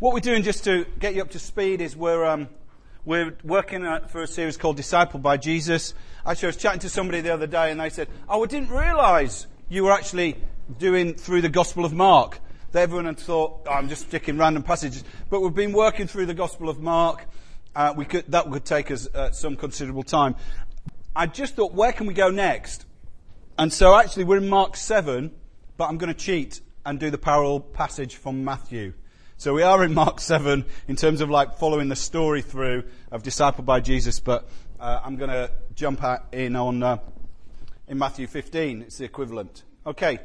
What we're doing just to get you up to speed is we're, um, we're working for a series called Disciple by Jesus. Actually, I was chatting to somebody the other day and they said, Oh, I didn't realize you were actually doing through the Gospel of Mark. Everyone had thought, oh, I'm just sticking random passages. But we've been working through the Gospel of Mark. Uh, we could, that would take us uh, some considerable time. I just thought, where can we go next? And so actually we're in Mark 7, but I'm going to cheat and do the parallel passage from Matthew. So we are in Mark 7 in terms of like following the story through of discipled by Jesus, but uh, I'm going to jump in on uh, in Matthew 15. It's the equivalent. Okay.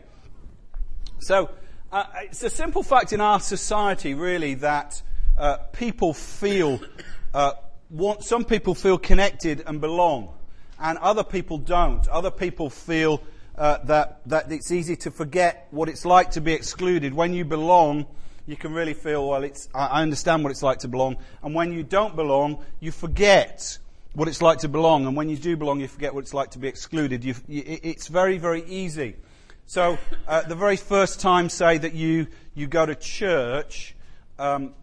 So uh, it's a simple fact in our society, really, that uh, people feel uh, want, some people feel connected and belong, and other people don't. Other people feel uh, that that it's easy to forget what it's like to be excluded. When you belong you can really feel, well, it's, I understand what it's like to belong. And when you don't belong, you forget what it's like to belong. And when you do belong, you forget what it's like to be excluded. You, it's very, very easy. So, uh, the very first time, say, that you, you go to church, um,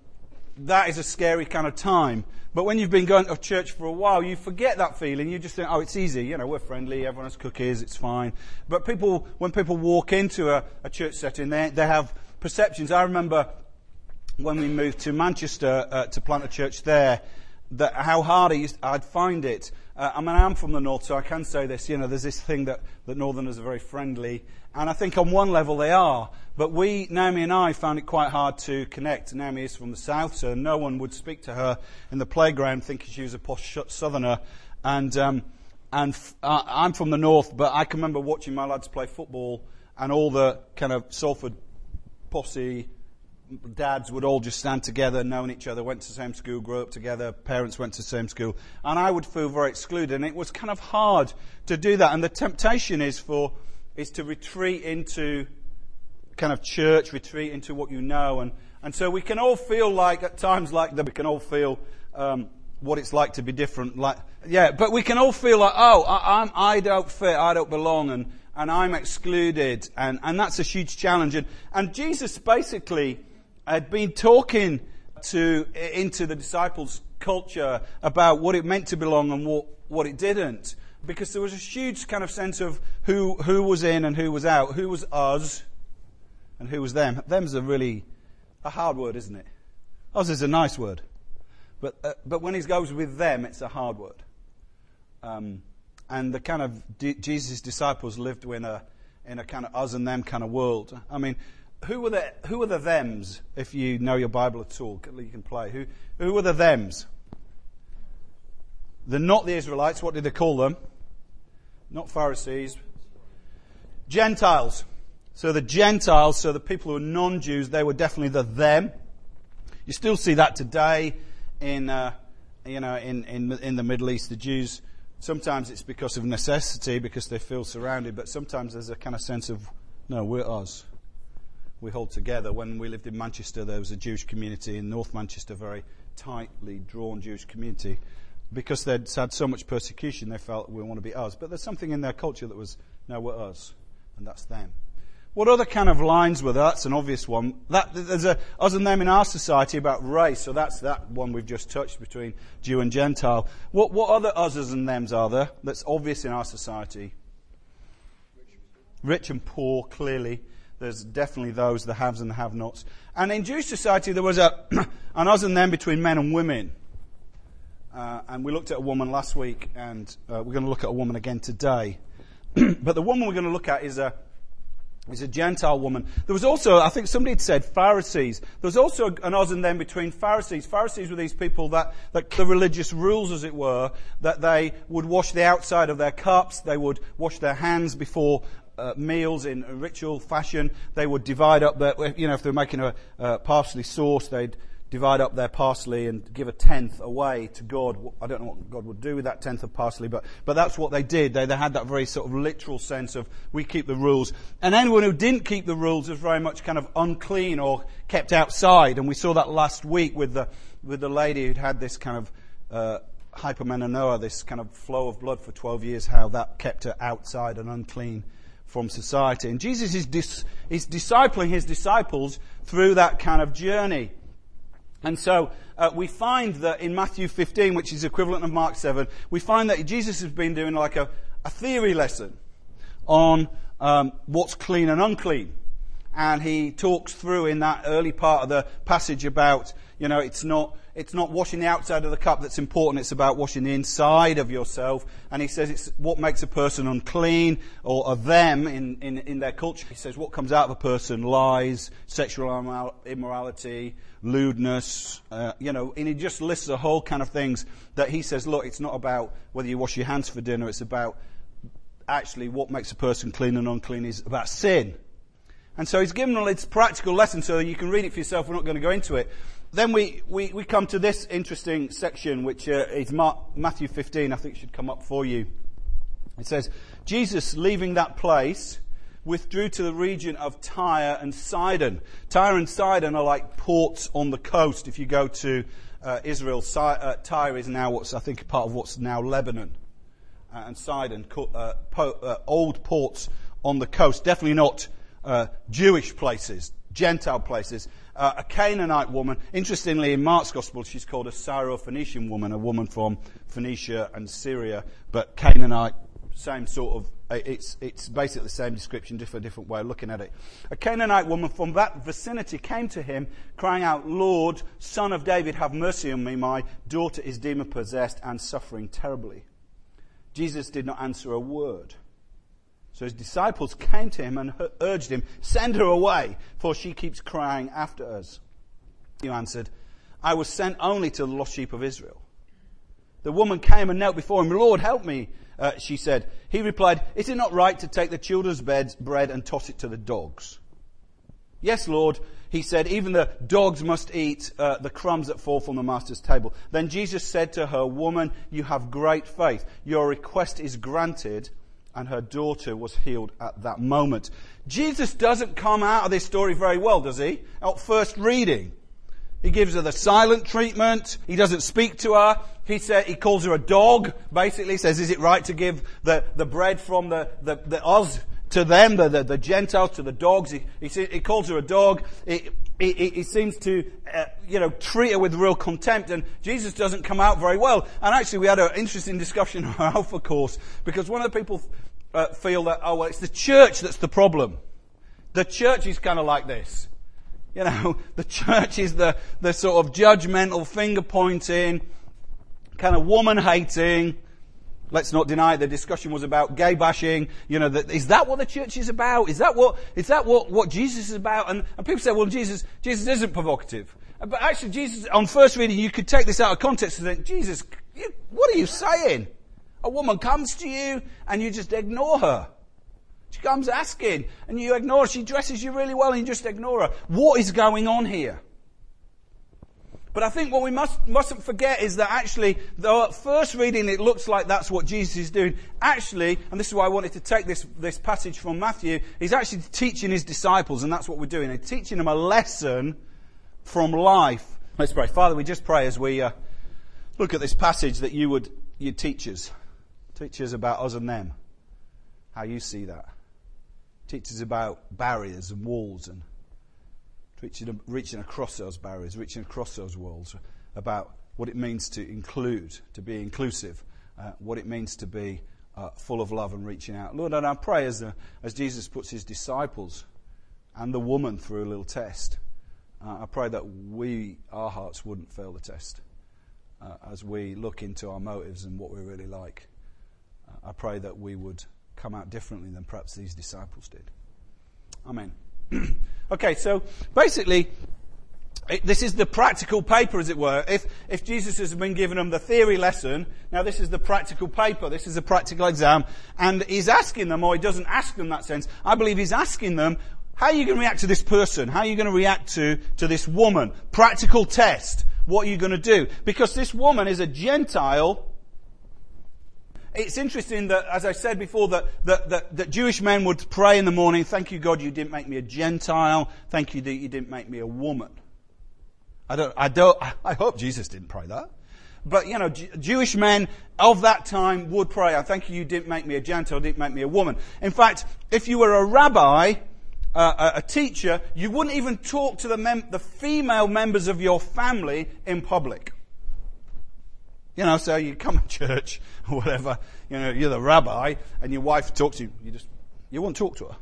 that is a scary kind of time. But when you've been going to church for a while, you forget that feeling. You just think, oh, it's easy. You know, we're friendly. Everyone has cookies. It's fine. But people, when people walk into a, a church setting, they, they have perceptions. I remember when we moved to Manchester uh, to plant a church there, that how hard I'd find it. Uh, I mean, I am from the north, so I can say this. You know, there's this thing that, that northerners are very friendly, and I think on one level they are. But we, Naomi and I, found it quite hard to connect. Naomi is from the south, so no one would speak to her in the playground thinking she was a posh southerner. And, um, and I'm from the north, but I can remember watching my lads play football and all the kind of Salford posse dads would all just stand together, knowing each other, went to the same school, grew up together, parents went to the same school, and I would feel very excluded, and it was kind of hard to do that. And the temptation is for is to retreat into kind of church, retreat into what you know, and and so we can all feel like at times like that. We can all feel. Um, what it's like to be different, like yeah, but we can all feel like, oh, I, I'm, I don't fit, I don't belong, and and I'm excluded. And, and that's a huge challenge. And, and Jesus basically had been talking to, into the disciples' culture about what it meant to belong and what, what it didn't. Because there was a huge kind of sense of who, who was in and who was out, who was us and who was them. Them's a really a hard word, isn't it? Us is a nice word. But, uh, but when he goes with them, it's a hard word. Um, and the kind of D- Jesus' disciples lived in a, in a kind of us and them kind of world. I mean, who were the, who were the thems, if you know your Bible at all? You can play. Who, who were the thems? They're not the Israelites. What did they call them? Not Pharisees. Gentiles. So the Gentiles, so the people who are non-Jews, they were definitely the them. You still see that today in, uh, you know, in, in, in the Middle East. The Jews Sometimes it's because of necessity, because they feel surrounded, but sometimes there's a kind of sense of, no, we're us. We hold together. When we lived in Manchester, there was a Jewish community in North Manchester, a very tightly drawn Jewish community. Because they'd had so much persecution, they felt we want to be us. But there's something in their culture that was, no, we're us, and that's them. What other kind of lines were there? That's an obvious one. That, there's a us and them in our society about race, so that's that one we've just touched between Jew and Gentile. What, what other us's and thems are there that's obvious in our society? Rich and poor, clearly. There's definitely those, the haves and the have-nots. And in Jewish society, there was a, an us and them between men and women. Uh, and we looked at a woman last week, and uh, we're going to look at a woman again today. but the woman we're going to look at is a It's a Gentile woman. There was also, I think somebody had said Pharisees. There was also an us and them between Pharisees. Pharisees were these people that, that the religious rules, as it were, that they would wash the outside of their cups, they would wash their hands before uh, meals in ritual fashion. They would divide up their, you know, if they were making a, a parsley sauce, they'd divide up their parsley and give a tenth away to God. I don't know what God would do with that tenth of parsley, but, but that's what they did. They, they had that very sort of literal sense of we keep the rules. And anyone who didn't keep the rules was very much kind of unclean or kept outside. And we saw that last week with the, with the lady who'd had this kind of, uh, this kind of flow of blood for 12 years, how that kept her outside and unclean from society. And Jesus is, dis- is discipling his disciples through that kind of journey. And so uh, we find that in Matthew 15, which is equivalent of Mark 7, we find that Jesus has been doing like a, a theory lesson on um, what's clean and unclean. And he talks through in that early part of the passage about, you know, it's not, it's not washing the outside of the cup that's important, it's about washing the inside of yourself. And he says it's what makes a person unclean, or a them in, in, in their culture. He says what comes out of a person, lies, sexual immorality, lewdness, uh, you know, and he just lists a whole kind of things that he says, look, it's not about whether you wash your hands for dinner, it's about actually what makes a person clean and unclean is about sin. And so he's given all its practical lesson so you can read it for yourself. We're not going to go into it. Then we, we, we come to this interesting section, which uh, is Mark, Matthew 15. I think should come up for you. It says, Jesus leaving that place withdrew to the region of Tyre and Sidon. Tyre and Sidon are like ports on the coast. If you go to uh, Israel, si- uh, Tyre is now what's, I think, part of what's now Lebanon. Uh, and Sidon, uh, po- uh, old ports on the coast. Definitely not Jewish places, Gentile places. Uh, a Canaanite woman. Interestingly, in Mark's Gospel, she's called a Syro-Phoenician woman, a woman from Phoenicia and Syria, but Canaanite, same sort of uh, it's, it's basically the same description, a different way of looking at it. A Canaanite woman from that vicinity came to him, crying out, Lord, son of David, have mercy on me. My daughter is demon possessed and suffering terribly. Jesus did not answer a word. So his disciples came to him and urged him, Send her away, for she keeps crying after us. He answered, I was sent only to the lost sheep of Israel. The woman came and knelt before him, Lord, help me uh, she said. He replied, Is it not right to take the children's bed, bread and toss it to the dogs? Yes, Lord, he said, even the dogs must eat uh, the crumbs that fall from the master's table. Then Jesus said to her, Woman, you have great faith. Your request is granted. And her daughter was healed at that moment. Jesus doesn't come out of this story very well, does he? At first reading. He gives her the silent treatment. He doesn't speak to her. He said, he calls her a dog, basically says, is it right to give the, the bread from the, the, the Oz to them, the, the, the Gentiles, to the dogs? He, he, he calls her a dog. He, he, he seems to, uh, you know, treat her with real contempt, and Jesus doesn't come out very well. And actually, we had an interesting discussion on our Alpha course, because one of the people uh, feel that, oh, well, it's the church that's the problem. The church is kind of like this. You know, the church is the, the sort of judgmental, finger pointing, kind of woman hating. Let's not deny the discussion was about gay bashing. You know, is that what the church is about? Is that what, is that what, what Jesus is about? And, and people say, well, Jesus, Jesus isn't provocative. Uh, but actually, Jesus, on first reading, you could take this out of context and think, Jesus, you, what are you saying? A woman comes to you and you just ignore her. She comes asking and you ignore her. She dresses you really well and you just ignore her. What is going on here? But I think what we must, mustn't forget is that actually, though at first reading it looks like that's what Jesus is doing. Actually, and this is why I wanted to take this, this passage from Matthew, he's actually teaching his disciples, and that's what we're doing. He's teaching them a lesson from life. Let's pray. Father, we just pray as we uh, look at this passage that you would, you teach us. Teach us about us and them. How you see that teaches about barriers and walls and reaching, reaching across those barriers, reaching across those walls, about what it means to include, to be inclusive, uh, what it means to be uh, full of love and reaching out. Lord, and I pray as, uh, as Jesus puts his disciples and the woman through a little test, uh, I pray that we, our hearts wouldn't fail the test uh, as we look into our motives and what we really like. Uh, I pray that we would come out differently than perhaps these disciples did. Amen. okay, so basically, it, this is the practical paper, as it were. If, if Jesus has been giving them the theory lesson, now this is the practical paper, this is the practical exam, and he's asking them, or he doesn't ask them that sense, I believe he's asking them, how are you going to react to this person? How are you going to react to, to this woman? Practical test. What are you going to do? Because this woman is a Gentile it's interesting that, as I said before, that, that, that, that, Jewish men would pray in the morning, thank you God you didn't make me a Gentile, thank you that you didn't make me a woman. I don't, I don't, I hope Jesus didn't pray that. But, you know, J- Jewish men of that time would pray, I thank you you didn't make me a Gentile, didn't make me a woman. In fact, if you were a rabbi, uh, a teacher, you wouldn't even talk to the, mem- the female members of your family in public. You know, so you come to church or whatever, you know, you're the rabbi and your wife talks to you, you just, you won't talk to her.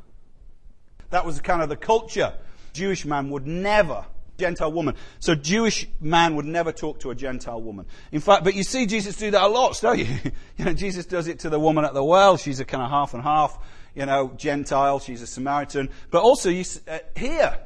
That was kind of the culture. Jewish man would never, Gentile woman. So Jewish man would never talk to a Gentile woman. In fact, but you see Jesus do that a lot, don't you? you know, Jesus does it to the woman at the well. She's a kind of half and half, you know, Gentile. She's a Samaritan. But also you, uh, here,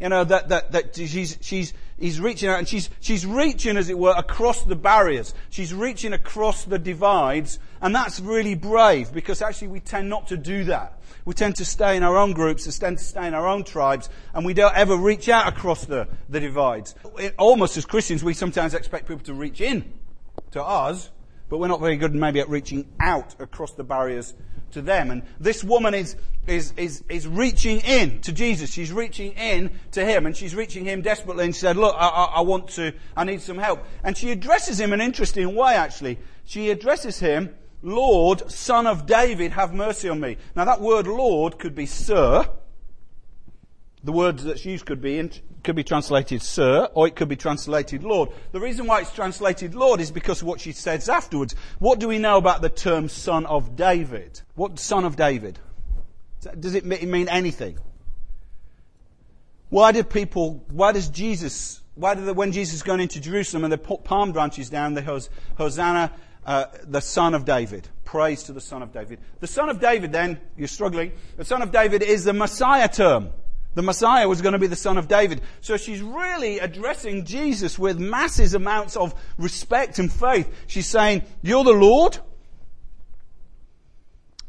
you know, that, that, that she's, she's, he's reaching out and she's, she's reaching, as it were, across the barriers. She's reaching across the divides. And that's really brave because actually we tend not to do that. We tend to stay in our own groups, we tend to stay in our own tribes, and we don't ever reach out across the, the divides. It, almost as Christians, we sometimes expect people to reach in to us, but we're not very good maybe at reaching out across the barriers to them. And this woman is, is, is, is reaching in to Jesus. She's reaching in to him and she's reaching him desperately and she said, look, I, I, I want to, I need some help. And she addresses him in an interesting way actually. She addresses him, Lord, son of David, have mercy on me. Now that word Lord could be Sir. The word that's used could be could be translated Sir, or it could be translated Lord. The reason why it's translated Lord is because of what she says afterwards. What do we know about the term Son of David? What Son of David? Does it mean anything? Why did people, why does Jesus, why did when Jesus is going into Jerusalem and they put palm branches down, they goes, Hosanna, uh, the Son of David. Praise to the Son of David. The Son of David then, you're struggling, the Son of David is the Messiah term. The Messiah was going to be the son of David. So she's really addressing Jesus with massive amounts of respect and faith. She's saying, you're the Lord.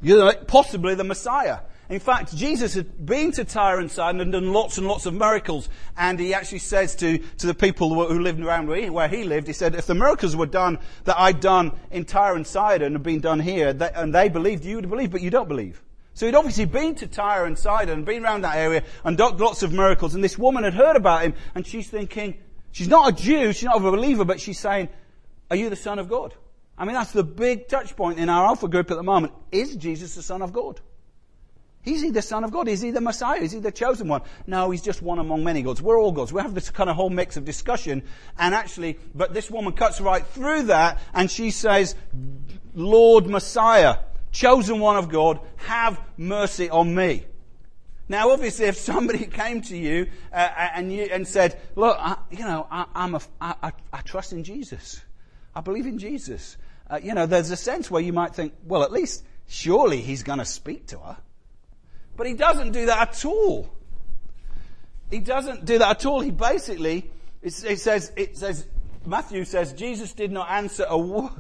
You're possibly the Messiah. In fact, Jesus had been to Tyre and Sidon and done lots and lots of miracles. And he actually says to, to the people who lived around where he lived, he said, if the miracles were done that I'd done in Tyre and Sidon and had been done here, and they believed, you would believe, but you don't believe. So he'd obviously been to Tyre and Sidon and been around that area and done lots of miracles. And this woman had heard about him and she's thinking, she's not a Jew, she's not a believer, but she's saying, are you the son of God? I mean, that's the big touch point in our Alpha group at the moment. Is Jesus the son of God? Is he the son of God? Is he the Messiah? Is he the chosen one? No, he's just one among many gods. We're all gods. We have this kind of whole mix of discussion and actually, but this woman cuts right through that and she says, Lord Messiah chosen one of God, have mercy on me. Now, obviously, if somebody came to you uh, uh, and you and said, "Look, I, you know, I, I'm a, I, I, trust in Jesus. I believe in Jesus," uh, you know, there's a sense where you might think, "Well, at least surely he's going to speak to her," but he doesn't do that at all. He doesn't do that at all. He basically, it, it says, it says, Matthew says, Jesus did not answer a word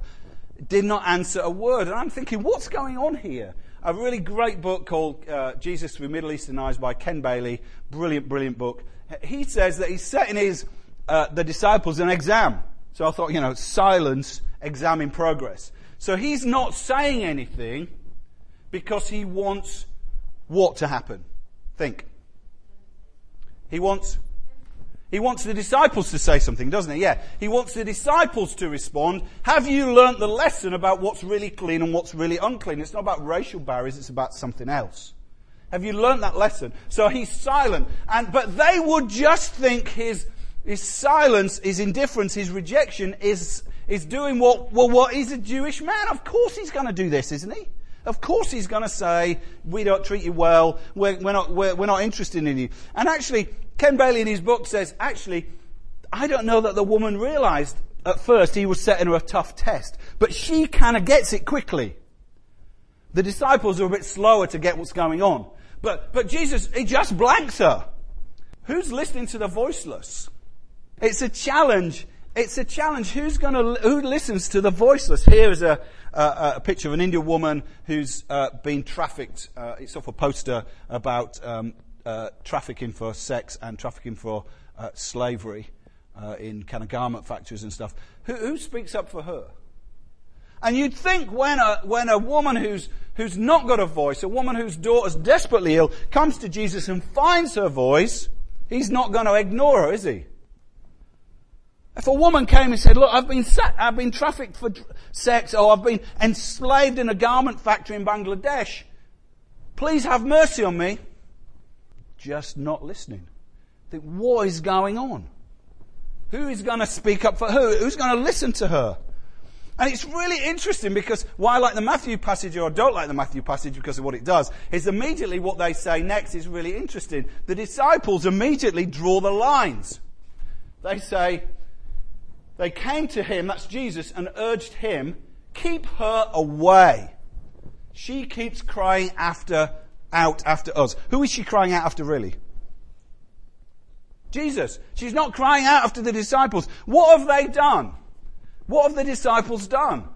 did not answer a word. And I'm thinking, what's going on here? A really great book called uh, Jesus Through Middle Eastern Eyes by Ken Bailey. Brilliant, brilliant book. He says that he's setting his, uh, the disciples an exam. So I thought, you know, silence, exam in progress. So he's not saying anything because he wants what to happen? Think. He wants he wants the disciples to say something, doesn't he? Yeah. He wants the disciples to respond. Have you learnt the lesson about what's really clean and what's really unclean? It's not about racial barriers, it's about something else. Have you learnt that lesson? So he's silent. And, but they would just think his, his silence, his indifference, his rejection is, is doing what, well, what he's a Jewish man. Of course he's going to do this, isn't he? Of course he's going to say, we don't treat you well, we're, we're, not, we're, we're not interested in you. And actually, Ken Bailey in his book says, actually, I don't know that the woman realized at first he was setting her a tough test, but she kind of gets it quickly. The disciples are a bit slower to get what's going on. But, but Jesus, he just blanks her. Who's listening to the voiceless? It's a challenge. It's a challenge. Who's to, who listens to the voiceless? Here is a, a, a picture of an Indian woman who's uh, been trafficked. Uh, it's off a poster about um, uh, trafficking for sex and trafficking for uh, slavery uh, in kind of garment factories and stuff. Who, who speaks up for her? And you'd think when a, when a woman who's, who's not got a voice, a woman whose daughter's desperately ill, comes to Jesus and finds her voice, he's not going to ignore her, is he? If a woman came and said, look, I've been, I've been trafficked for sex, or I've been enslaved in a garment factory in Bangladesh, please have mercy on me. Just not listening. Think, what is going on? Who is going to speak up for who? Who's going to listen to her? And it's really interesting because why I like the Matthew passage or don't like the Matthew passage because of what it does is immediately what they say next is really interesting. The disciples immediately draw the lines. They say, they came to him, that's Jesus, and urged him, keep her away. She keeps crying after, out after us. Who is she crying out after really? Jesus. She's not crying out after the disciples. What have they done? What have the disciples done?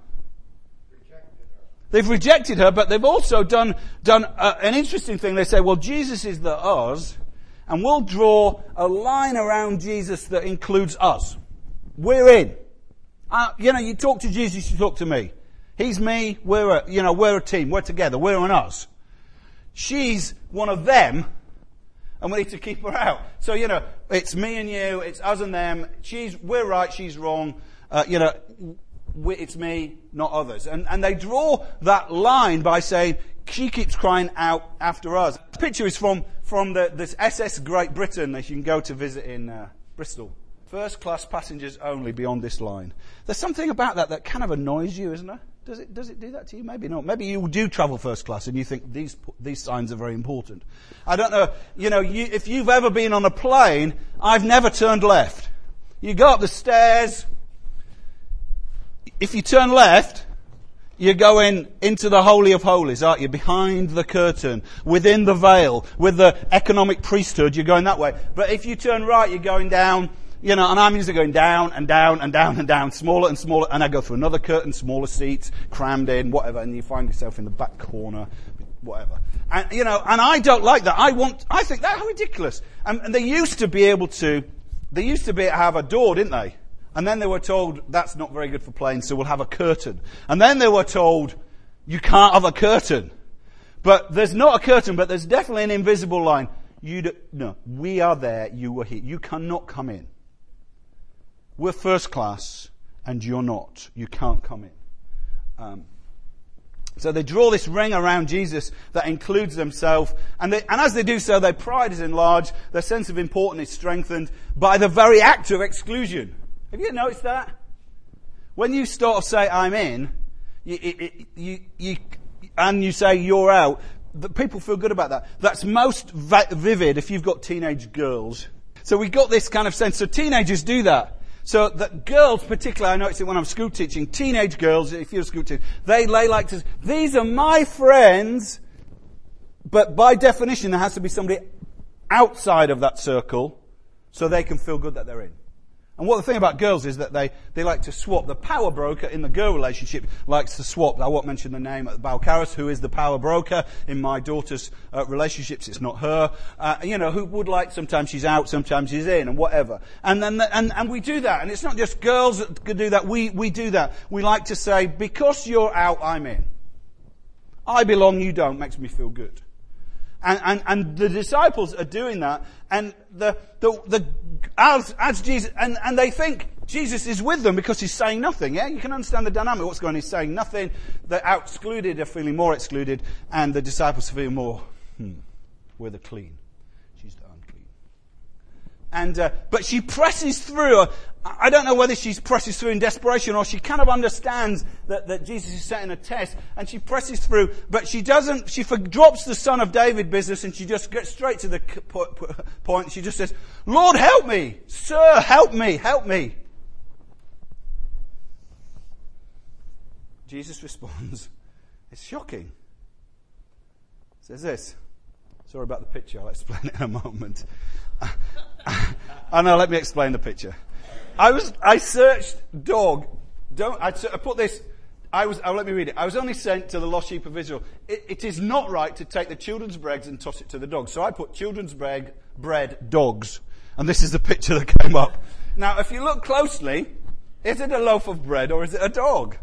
They've rejected her, but they've also done, done uh, an interesting thing. They say, well, Jesus is the us, and we'll draw a line around Jesus that includes us. We're in. Uh, you know, you talk to Jesus, you talk to me. He's me, we're a, you know, we're a team, we're together, we're on us. She's one of them, and we need to keep her out. So, you know, it's me and you, it's us and them, she's, we're right, she's wrong, uh, you know, it's me, not others. And, and they draw that line by saying, she keeps crying out after us. The picture is from, from the, this SS Great Britain that you can go to visit in uh, Bristol. First class passengers only beyond this line. There's something about that that kind of annoys you, isn't there? Does it, does it do that to you? Maybe not. Maybe you do travel first class and you think these, these signs are very important. I don't know, you know, you, if you've ever been on a plane, I've never turned left. You go up the stairs, if you turn left, you're going into the Holy of Holies, aren't you? Behind the curtain, within the veil, with the economic priesthood, you're going that way. But if you turn right, you're going down, you know, and I'm usually going down and down and down and down, smaller and smaller, and I go through another curtain, smaller seats, crammed in, whatever, and you find yourself in the back corner, whatever. And, you know, and I don't like that. I want, I think that's ridiculous. And, and they used to be able to, they used to be have a door, didn't they? And then they were told, that's not very good for planes, so we'll have a curtain. And then they were told, you can't have a curtain. But there's not a curtain, but there's definitely an invisible line. You no, we are there, you were here. You cannot come in. We're first class, and you're not. You can't come in. Um, so they draw this ring around Jesus that includes themselves, and, they, and as they do so, their pride is enlarged, their sense of importance is strengthened by the very act of exclusion. Have you noticed that? When you start to say, I'm in, you, you, you, and you say you're out, the people feel good about that. That's most vivid if you've got teenage girls. So we've got this kind of sense. So teenagers do that. So that girls, particularly, I noticed it when I'm school teaching, teenage girls, if you're school teacher, they, they like to, these are my friends, but by definition there has to be somebody outside of that circle so they can feel good that they're in. And what the thing about girls is that they, they like to swap. The power broker in the girl relationship likes to swap. I won't mention the name of Balcaris, who is the power broker in my daughter's uh, relationships. It's not her. Uh, you know, who would like, sometimes she's out, sometimes she's in, and whatever. And then, the, and, and we do that. And it's not just girls that do that. We, we do that. We like to say, because you're out, I'm in. I belong, you don't, makes me feel good. And, and, and the disciples are doing that. And the, the, the, as, as Jesus, and, and they think Jesus is with them because he's saying nothing. Yeah, you can understand the dynamic. What's going on? He's saying nothing. The excluded are feeling more excluded, and the disciples feeling more, hmm, we're the clean. And, uh, but she presses through. I don't know whether she presses through in desperation or she kind of understands that, that Jesus is setting a test and she presses through, but she doesn't, she for, drops the son of David business and she just gets straight to the point. She just says, Lord help me! Sir help me! Help me! Jesus responds, it's shocking. says this. Sorry about the picture, I'll explain it in a moment. oh no, let me explain the picture. I was, I searched dog. Don't, I, I put this, I was, oh, let me read it. I was only sent to the lost sheep of Israel. It, it is not right to take the children's bread and toss it to the dogs. So I put children's bread, bread, dogs. And this is the picture that came up. Now, if you look closely, is it a loaf of bread or is it a dog?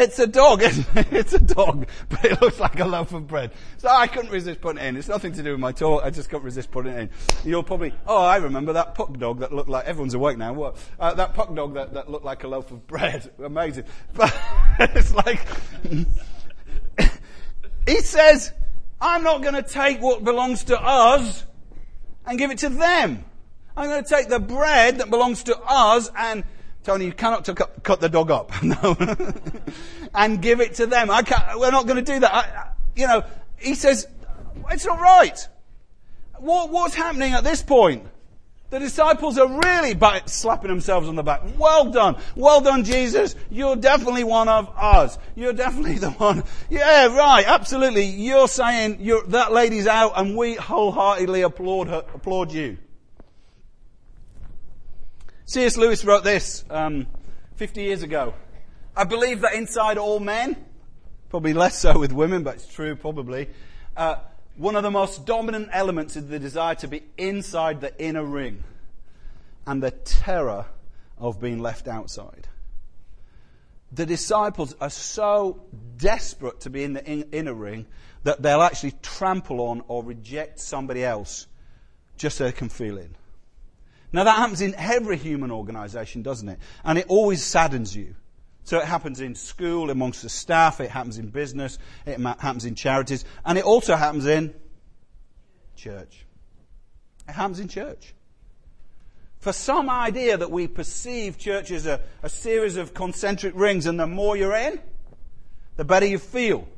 It's a dog, it? It's a dog, but it looks like a loaf of bread. So I couldn't resist putting it in. It's nothing to do with my talk. I just couldn't resist putting it in. You'll probably, oh, I remember that puck dog that looked like, everyone's awake now. What? Uh, that puck dog that, that looked like a loaf of bread. Amazing. But it's like, he says, I'm not going to take what belongs to us and give it to them. I'm going to take the bread that belongs to us and Tony, you cannot cut, cut the dog up. no. and give it to them. I can't, we're not going to do that. I, you know, he says, it's not right. What, what's happening at this point? The disciples are really slapping themselves on the back. Well done. Well done, Jesus. You're definitely one of us. You're definitely the one. Yeah, right. Absolutely. You're saying you're, that lady's out and we wholeheartedly applaud her, applaud you. C.S. Lewis wrote this um, 50 years ago. I believe that inside all men, probably less so with women, but it's true probably, uh, one of the most dominant elements is the desire to be inside the inner ring and the terror of being left outside. The disciples are so desperate to be in the in- inner ring that they'll actually trample on or reject somebody else just so they can feel in. Now that happens in every human organization, doesn't it? And it always saddens you. So it happens in school, amongst the staff, it happens in business, it happens in charities, and it also happens in church. It happens in church. For some idea that we perceive church as a, a series of concentric rings, and the more you're in, the better you feel.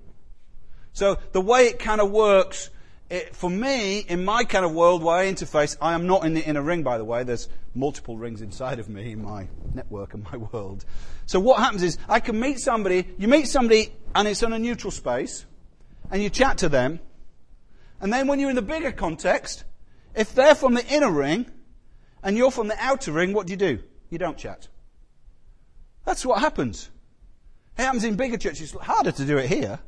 So the way it kind of works it, for me, in my kind of world where I interface, I am not in the inner ring, by the way. There's multiple rings inside of me in my network and my world. So what happens is I can meet somebody, you meet somebody and it's in a neutral space, and you chat to them, and then when you're in the bigger context, if they're from the inner ring and you're from the outer ring, what do you do? You don't chat. That's what happens. It happens in bigger churches. It's harder to do it here.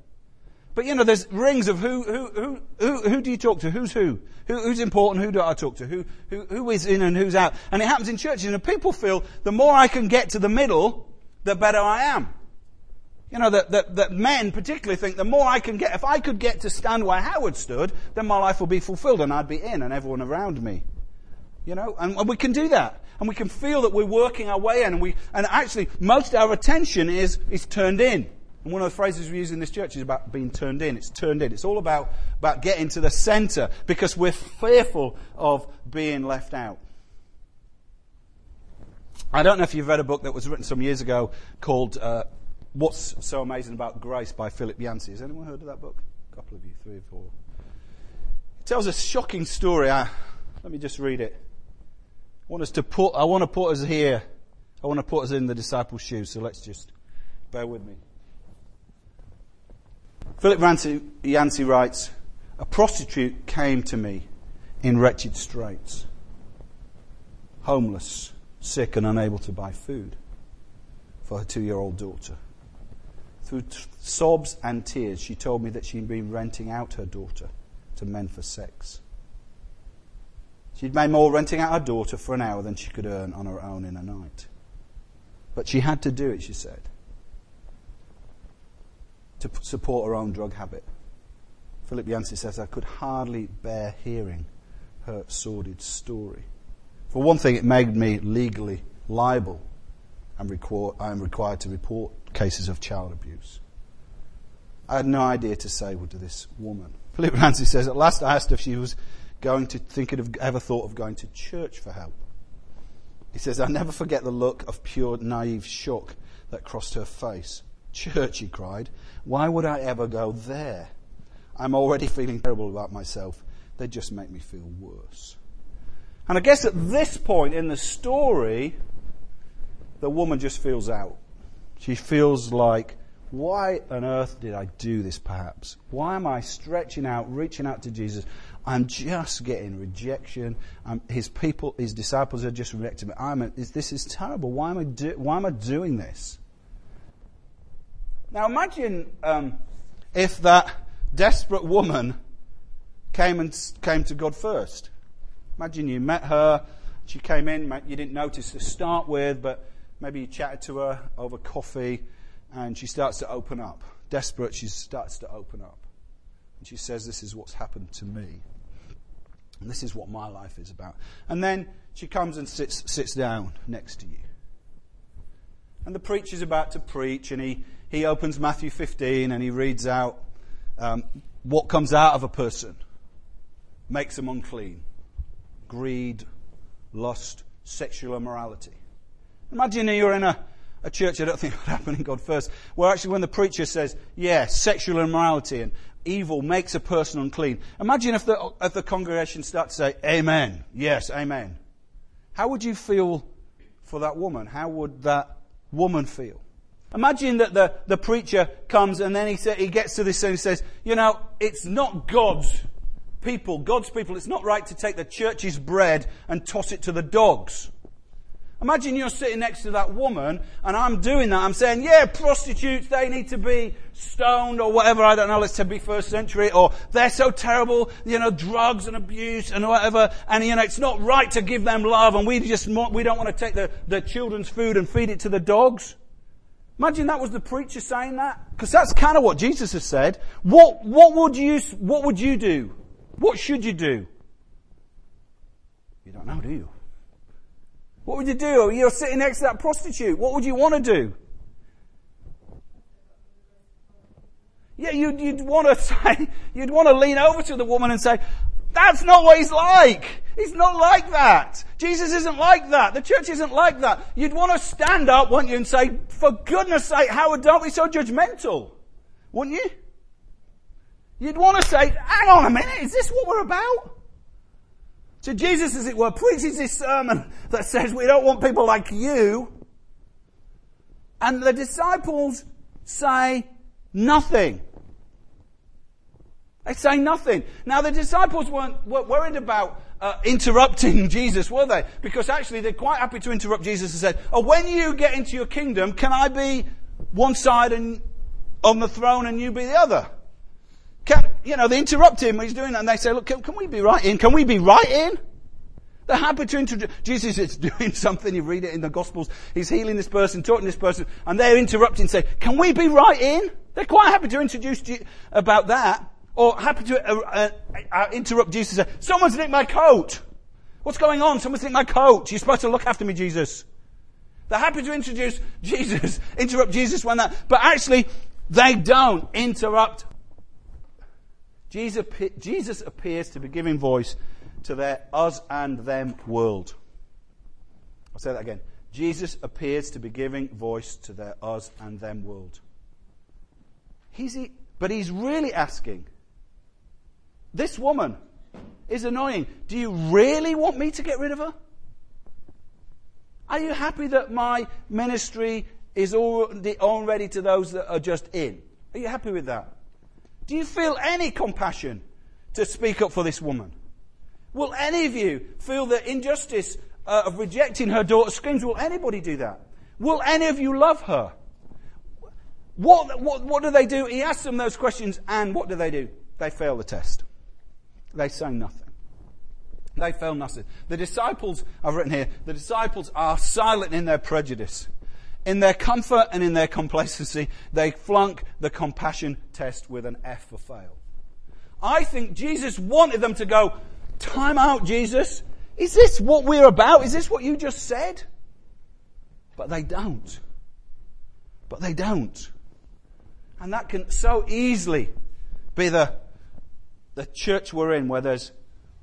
But you know, there's rings of who, who, who, who, who do you talk to? Who's who? who? Who's important? Who do I talk to? Who, who, who is in and who's out? And it happens in churches and people feel the more I can get to the middle, the better I am. You know, that, that, that men particularly think the more I can get, if I could get to stand where Howard stood, then my life will be fulfilled and I'd be in and everyone around me. You know, and, and we can do that. And we can feel that we're working our way in and we, and actually most of our attention is, is turned in. And one of the phrases we use in this church is about being turned in. It's turned in. It's all about, about getting to the center because we're fearful of being left out. I don't know if you've read a book that was written some years ago called uh, What's So Amazing About Grace by Philip Yancey. Has anyone heard of that book? A couple of you, three or four. It tells a shocking story. I, let me just read it. I want us to put, I want to put us here. I want to put us in the disciples' shoes. So let's just bear with me. Philip Yancey writes, A prostitute came to me in wretched straits, homeless, sick, and unable to buy food for her two year old daughter. Through t- sobs and tears, she told me that she'd been renting out her daughter to men for sex. She'd made more renting out her daughter for an hour than she could earn on her own in a night. But she had to do it, she said to support her own drug habit. Philip Yancey says, I could hardly bear hearing her sordid story. For one thing, it made me legally liable. I'm, requ- I'm required to report cases of child abuse. I had no idea to say what to this woman. Philip Yancey says, At last I asked if she was going to think of ever thought of going to church for help. He says, I never forget the look of pure naive shock that crossed her face. Church, he cried. Why would I ever go there? I'm already feeling terrible about myself. They just make me feel worse. And I guess at this point in the story, the woman just feels out. She feels like, why on earth did I do this perhaps? Why am I stretching out, reaching out to Jesus? I'm just getting rejection. I'm, his people, his disciples are just rejecting me. I'm a, this is terrible. Why am I, do, why am I doing this? Now imagine um, if that desperate woman came and came to God first. Imagine you met her, she came in, you didn't notice to start with, but maybe you chatted to her over coffee, and she starts to open up. Desperate, she starts to open up. And she says, This is what's happened to me. And this is what my life is about. And then she comes and sits, sits down next to you. And the preacher's about to preach, and he, he opens Matthew 15 and he reads out um, what comes out of a person makes them unclean greed, lust, sexual immorality. Imagine you're in a, a church, I don't think would happen in God first, where actually when the preacher says, yeah, sexual immorality and evil makes a person unclean. Imagine if the, if the congregation starts to say, Amen, yes, Amen. How would you feel for that woman? How would that woman feel? Imagine that the, the preacher comes and then he, say, he gets to this and he says, you know, it's not God's people, God's people, it's not right to take the church's bread and toss it to the dogs. Imagine you're sitting next to that woman and I'm doing that. I'm saying, yeah, prostitutes, they need to be stoned or whatever. I don't know. Let's be first century or they're so terrible, you know, drugs and abuse and whatever. And, you know, it's not right to give them love and we just, we don't want to take the, the children's food and feed it to the dogs. Imagine that was the preacher saying that. Because that's kind of what Jesus has said. What, what would you, what would you do? What should you do? You don't know, do you? What would you do? You're sitting next to that prostitute. What would you want to do? Yeah, you'd, you'd want to say, you'd want to lean over to the woman and say, that's not what he's like. He's not like that. Jesus isn't like that. The church isn't like that. You'd want to stand up, wouldn't you, and say, for goodness sake, Howard, don't be so judgmental. Wouldn't you? You'd want to say, hang on a minute, is this what we're about? So Jesus, as it were, preaches this sermon that says we don't want people like you. And the disciples say nothing. They say nothing. Now the disciples weren't, weren't worried about uh, interrupting Jesus, were they? Because actually they're quite happy to interrupt Jesus and said, oh, when you get into your kingdom, can I be one side and on the throne and you be the other? Can, you know, they interrupt him when he's doing that and they say, look, can, can we be right in? Can we be right in? They're happy to introduce, Jesus is doing something, you read it in the Gospels, he's healing this person, talking to this person, and they're interrupting say, can we be right in? They're quite happy to introduce about that. Or happy to uh, uh, uh, interrupt Jesus and say, someone's nicked my coat. What's going on? Someone's nicked my coat. You're supposed to look after me, Jesus. They're happy to introduce Jesus, interrupt Jesus when that, but actually, they don't interrupt. Jesus, Jesus appears to be giving voice to their us and them world. I'll say that again. Jesus appears to be giving voice to their us and them world. He's, but he's really asking, this woman is annoying. Do you really want me to get rid of her? Are you happy that my ministry is already to those that are just in? Are you happy with that? Do you feel any compassion to speak up for this woman? Will any of you feel the injustice uh, of rejecting her daughter's screams? Will anybody do that? Will any of you love her? What, what, what do they do? He asks them those questions, and what do they do? They fail the test. They say nothing. They fail nothing. The disciples, I've written here, the disciples are silent in their prejudice. In their comfort and in their complacency, they flunk the compassion test with an F for fail. I think Jesus wanted them to go, time out, Jesus. Is this what we're about? Is this what you just said? But they don't. But they don't. And that can so easily be the the church we're in where there's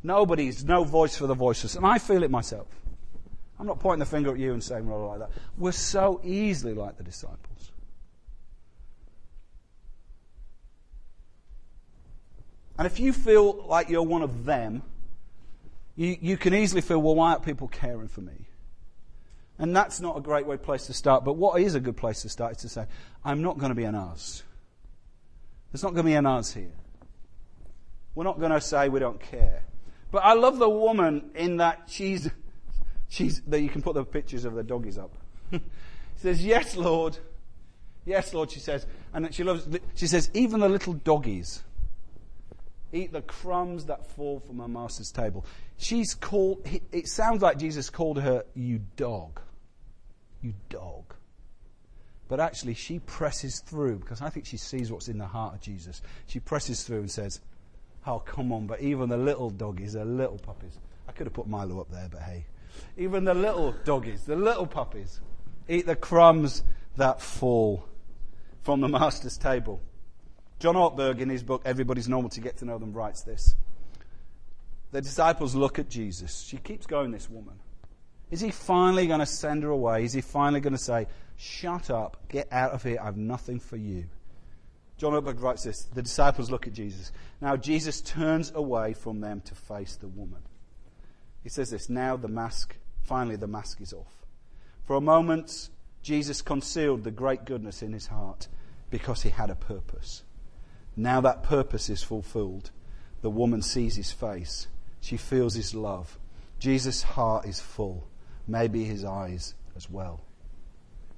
nobody's no voice for the voiceless. And I feel it myself. I'm not pointing the finger at you and saying we're like that. We're so easily like the disciples. And if you feel like you're one of them, you, you can easily feel, well, why aren't people caring for me? And that's not a great way place to start. But what is a good place to start is to say, I'm not going to be an us. There's not going to be an us here. We're not going to say we don't care. But I love the woman in that she's, she's, you can put the pictures of the doggies up. she says, Yes, Lord. Yes, Lord, she says. And she loves, she says, even the little doggies eat the crumbs that fall from her master's table. She's called, it sounds like Jesus called her, you dog. You dog. But actually, she presses through because I think she sees what's in the heart of Jesus. She presses through and says, Oh, come on, but even the little doggies, the little puppies. I could have put Milo up there, but hey. Even the little doggies, the little puppies, eat the crumbs that fall from the master's table. John Ortberg, in his book, Everybody's Normal to Get to Know Them, writes this. The disciples look at Jesus. She keeps going, this woman. Is he finally going to send her away? Is he finally going to say, Shut up, get out of here, I've nothing for you? John Ortberg writes this The disciples look at Jesus. Now Jesus turns away from them to face the woman. He says this Now the mask, finally, the mask is off. For a moment, Jesus concealed the great goodness in his heart because he had a purpose. Now that purpose is fulfilled. The woman sees his face. She feels his love. Jesus' heart is full, maybe his eyes as well.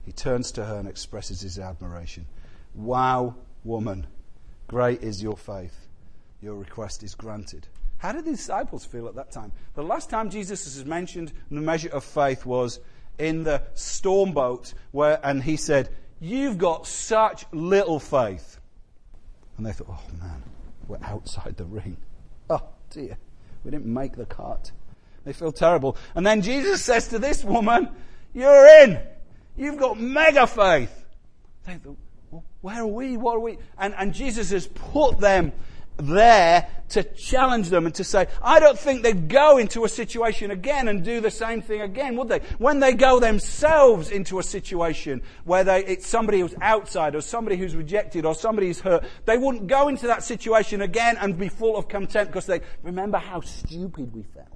He turns to her and expresses his admiration. Wow, Woman, great is your faith. Your request is granted. How did the disciples feel at that time? The last time Jesus is mentioned the measure of faith was in the storm boat where, and he said, You've got such little faith. And they thought, Oh man, we're outside the ring. Oh dear, we didn't make the cut. They feel terrible. And then Jesus says to this woman, You're in. You've got mega faith. They thought, where are we? What are we? And, and Jesus has put them there to challenge them and to say, I don't think they'd go into a situation again and do the same thing again, would they? When they go themselves into a situation where they, it's somebody who's outside or somebody who's rejected or somebody who's hurt, they wouldn't go into that situation again and be full of contempt because they remember how stupid we felt.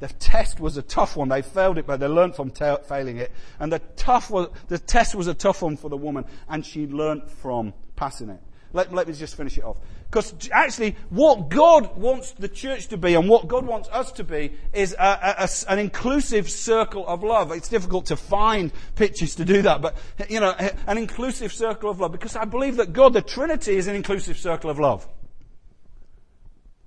The test was a tough one. They failed it, but they learned from ta- failing it. And the tough was, the test was a tough one for the woman, and she learned from passing it. Let, let me just finish it off. Because actually, what God wants the church to be and what God wants us to be is a, a, a, an inclusive circle of love. It's difficult to find pictures to do that, but, you know, an inclusive circle of love. Because I believe that God, the Trinity, is an inclusive circle of love.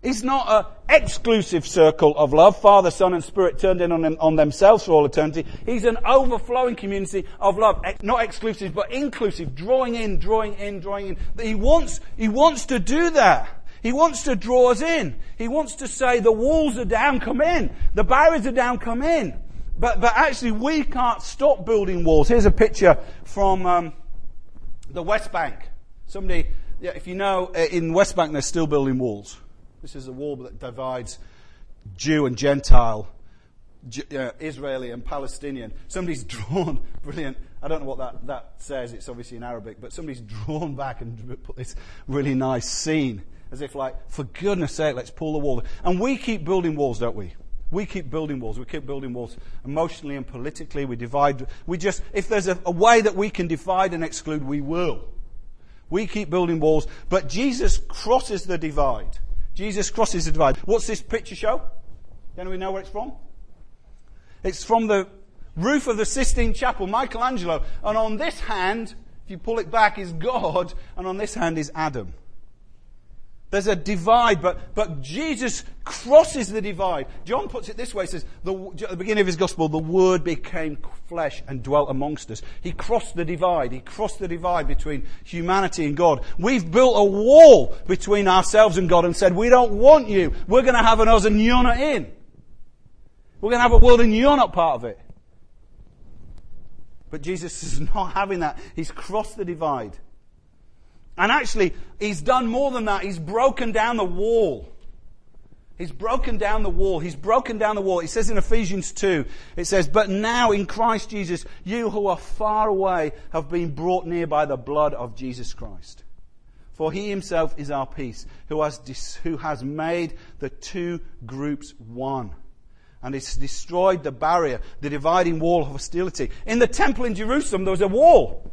It's not an exclusive circle of love, Father, Son, and Spirit turned in on, them, on themselves for all eternity. He's an overflowing community of love, not exclusive, but inclusive, drawing in, drawing in, drawing in. He wants, he wants to do that. He wants to draw us in. He wants to say, the walls are down, come in. The barriers are down, come in. But, but actually, we can't stop building walls. Here's a picture from um, the West Bank. Somebody, yeah, if you know, uh, in West Bank, they're still building walls. This is the wall that divides Jew and Gentile, uh, Israeli and Palestinian. Somebody's drawn, brilliant. I don't know what that, that says. It's obviously in Arabic, but somebody's drawn back and put this really nice scene as if like, for goodness sake, let's pull the wall. And we keep building walls, don't we? We keep building walls. We keep building walls emotionally and politically. We divide. We just, if there's a, a way that we can divide and exclude, we will. We keep building walls, but Jesus crosses the divide. Jesus crosses the divide. What's this picture show? Anyone know where it's from? It's from the roof of the Sistine Chapel, Michelangelo. And on this hand, if you pull it back, is God, and on this hand is Adam. There's a divide, but, but Jesus crosses the divide. John puts it this way, he says, the, at the beginning of his gospel, the word became flesh and dwelt amongst us. He crossed the divide. He crossed the divide between humanity and God. We've built a wall between ourselves and God and said, we don't want you. We're going to have an us and you're not in. We're going to have a world and you're not part of it. But Jesus is not having that. He's crossed the divide. And actually, he's done more than that. He's broken down the wall. He's broken down the wall. He's broken down the wall. It says in Ephesians 2, it says, But now in Christ Jesus, you who are far away have been brought near by the blood of Jesus Christ. For he himself is our peace, who has, dis- who has made the two groups one And it's destroyed the barrier, the dividing wall of hostility. In the temple in Jerusalem, there was a wall.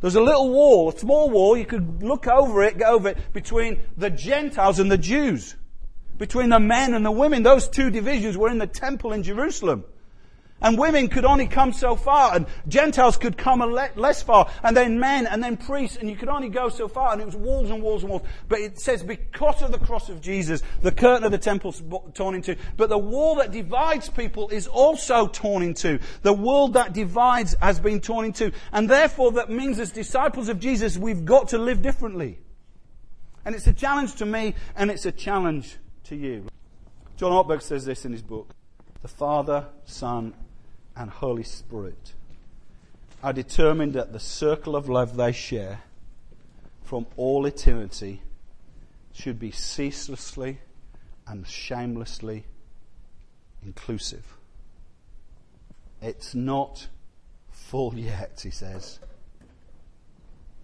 There was a little wall, a small wall. You could look over it, go over it, between the Gentiles and the Jews. Between the men and the women. Those two divisions were in the temple in Jerusalem. And women could only come so far, and Gentiles could come le- less far, and then men, and then priests, and you could only go so far, and it was walls and walls and walls. But it says, because of the cross of Jesus, the curtain of the temple's torn in two. But the wall that divides people is also torn in two. The world that divides has been torn in two. And therefore, that means as disciples of Jesus, we've got to live differently. And it's a challenge to me, and it's a challenge to you. John Ortberg says this in his book. The Father, Son, and Holy Spirit are determined that the circle of love they share from all eternity should be ceaselessly and shamelessly inclusive. It's not full yet, he says.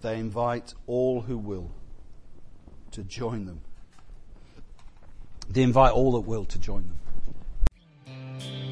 They invite all who will to join them. They invite all that will to join them.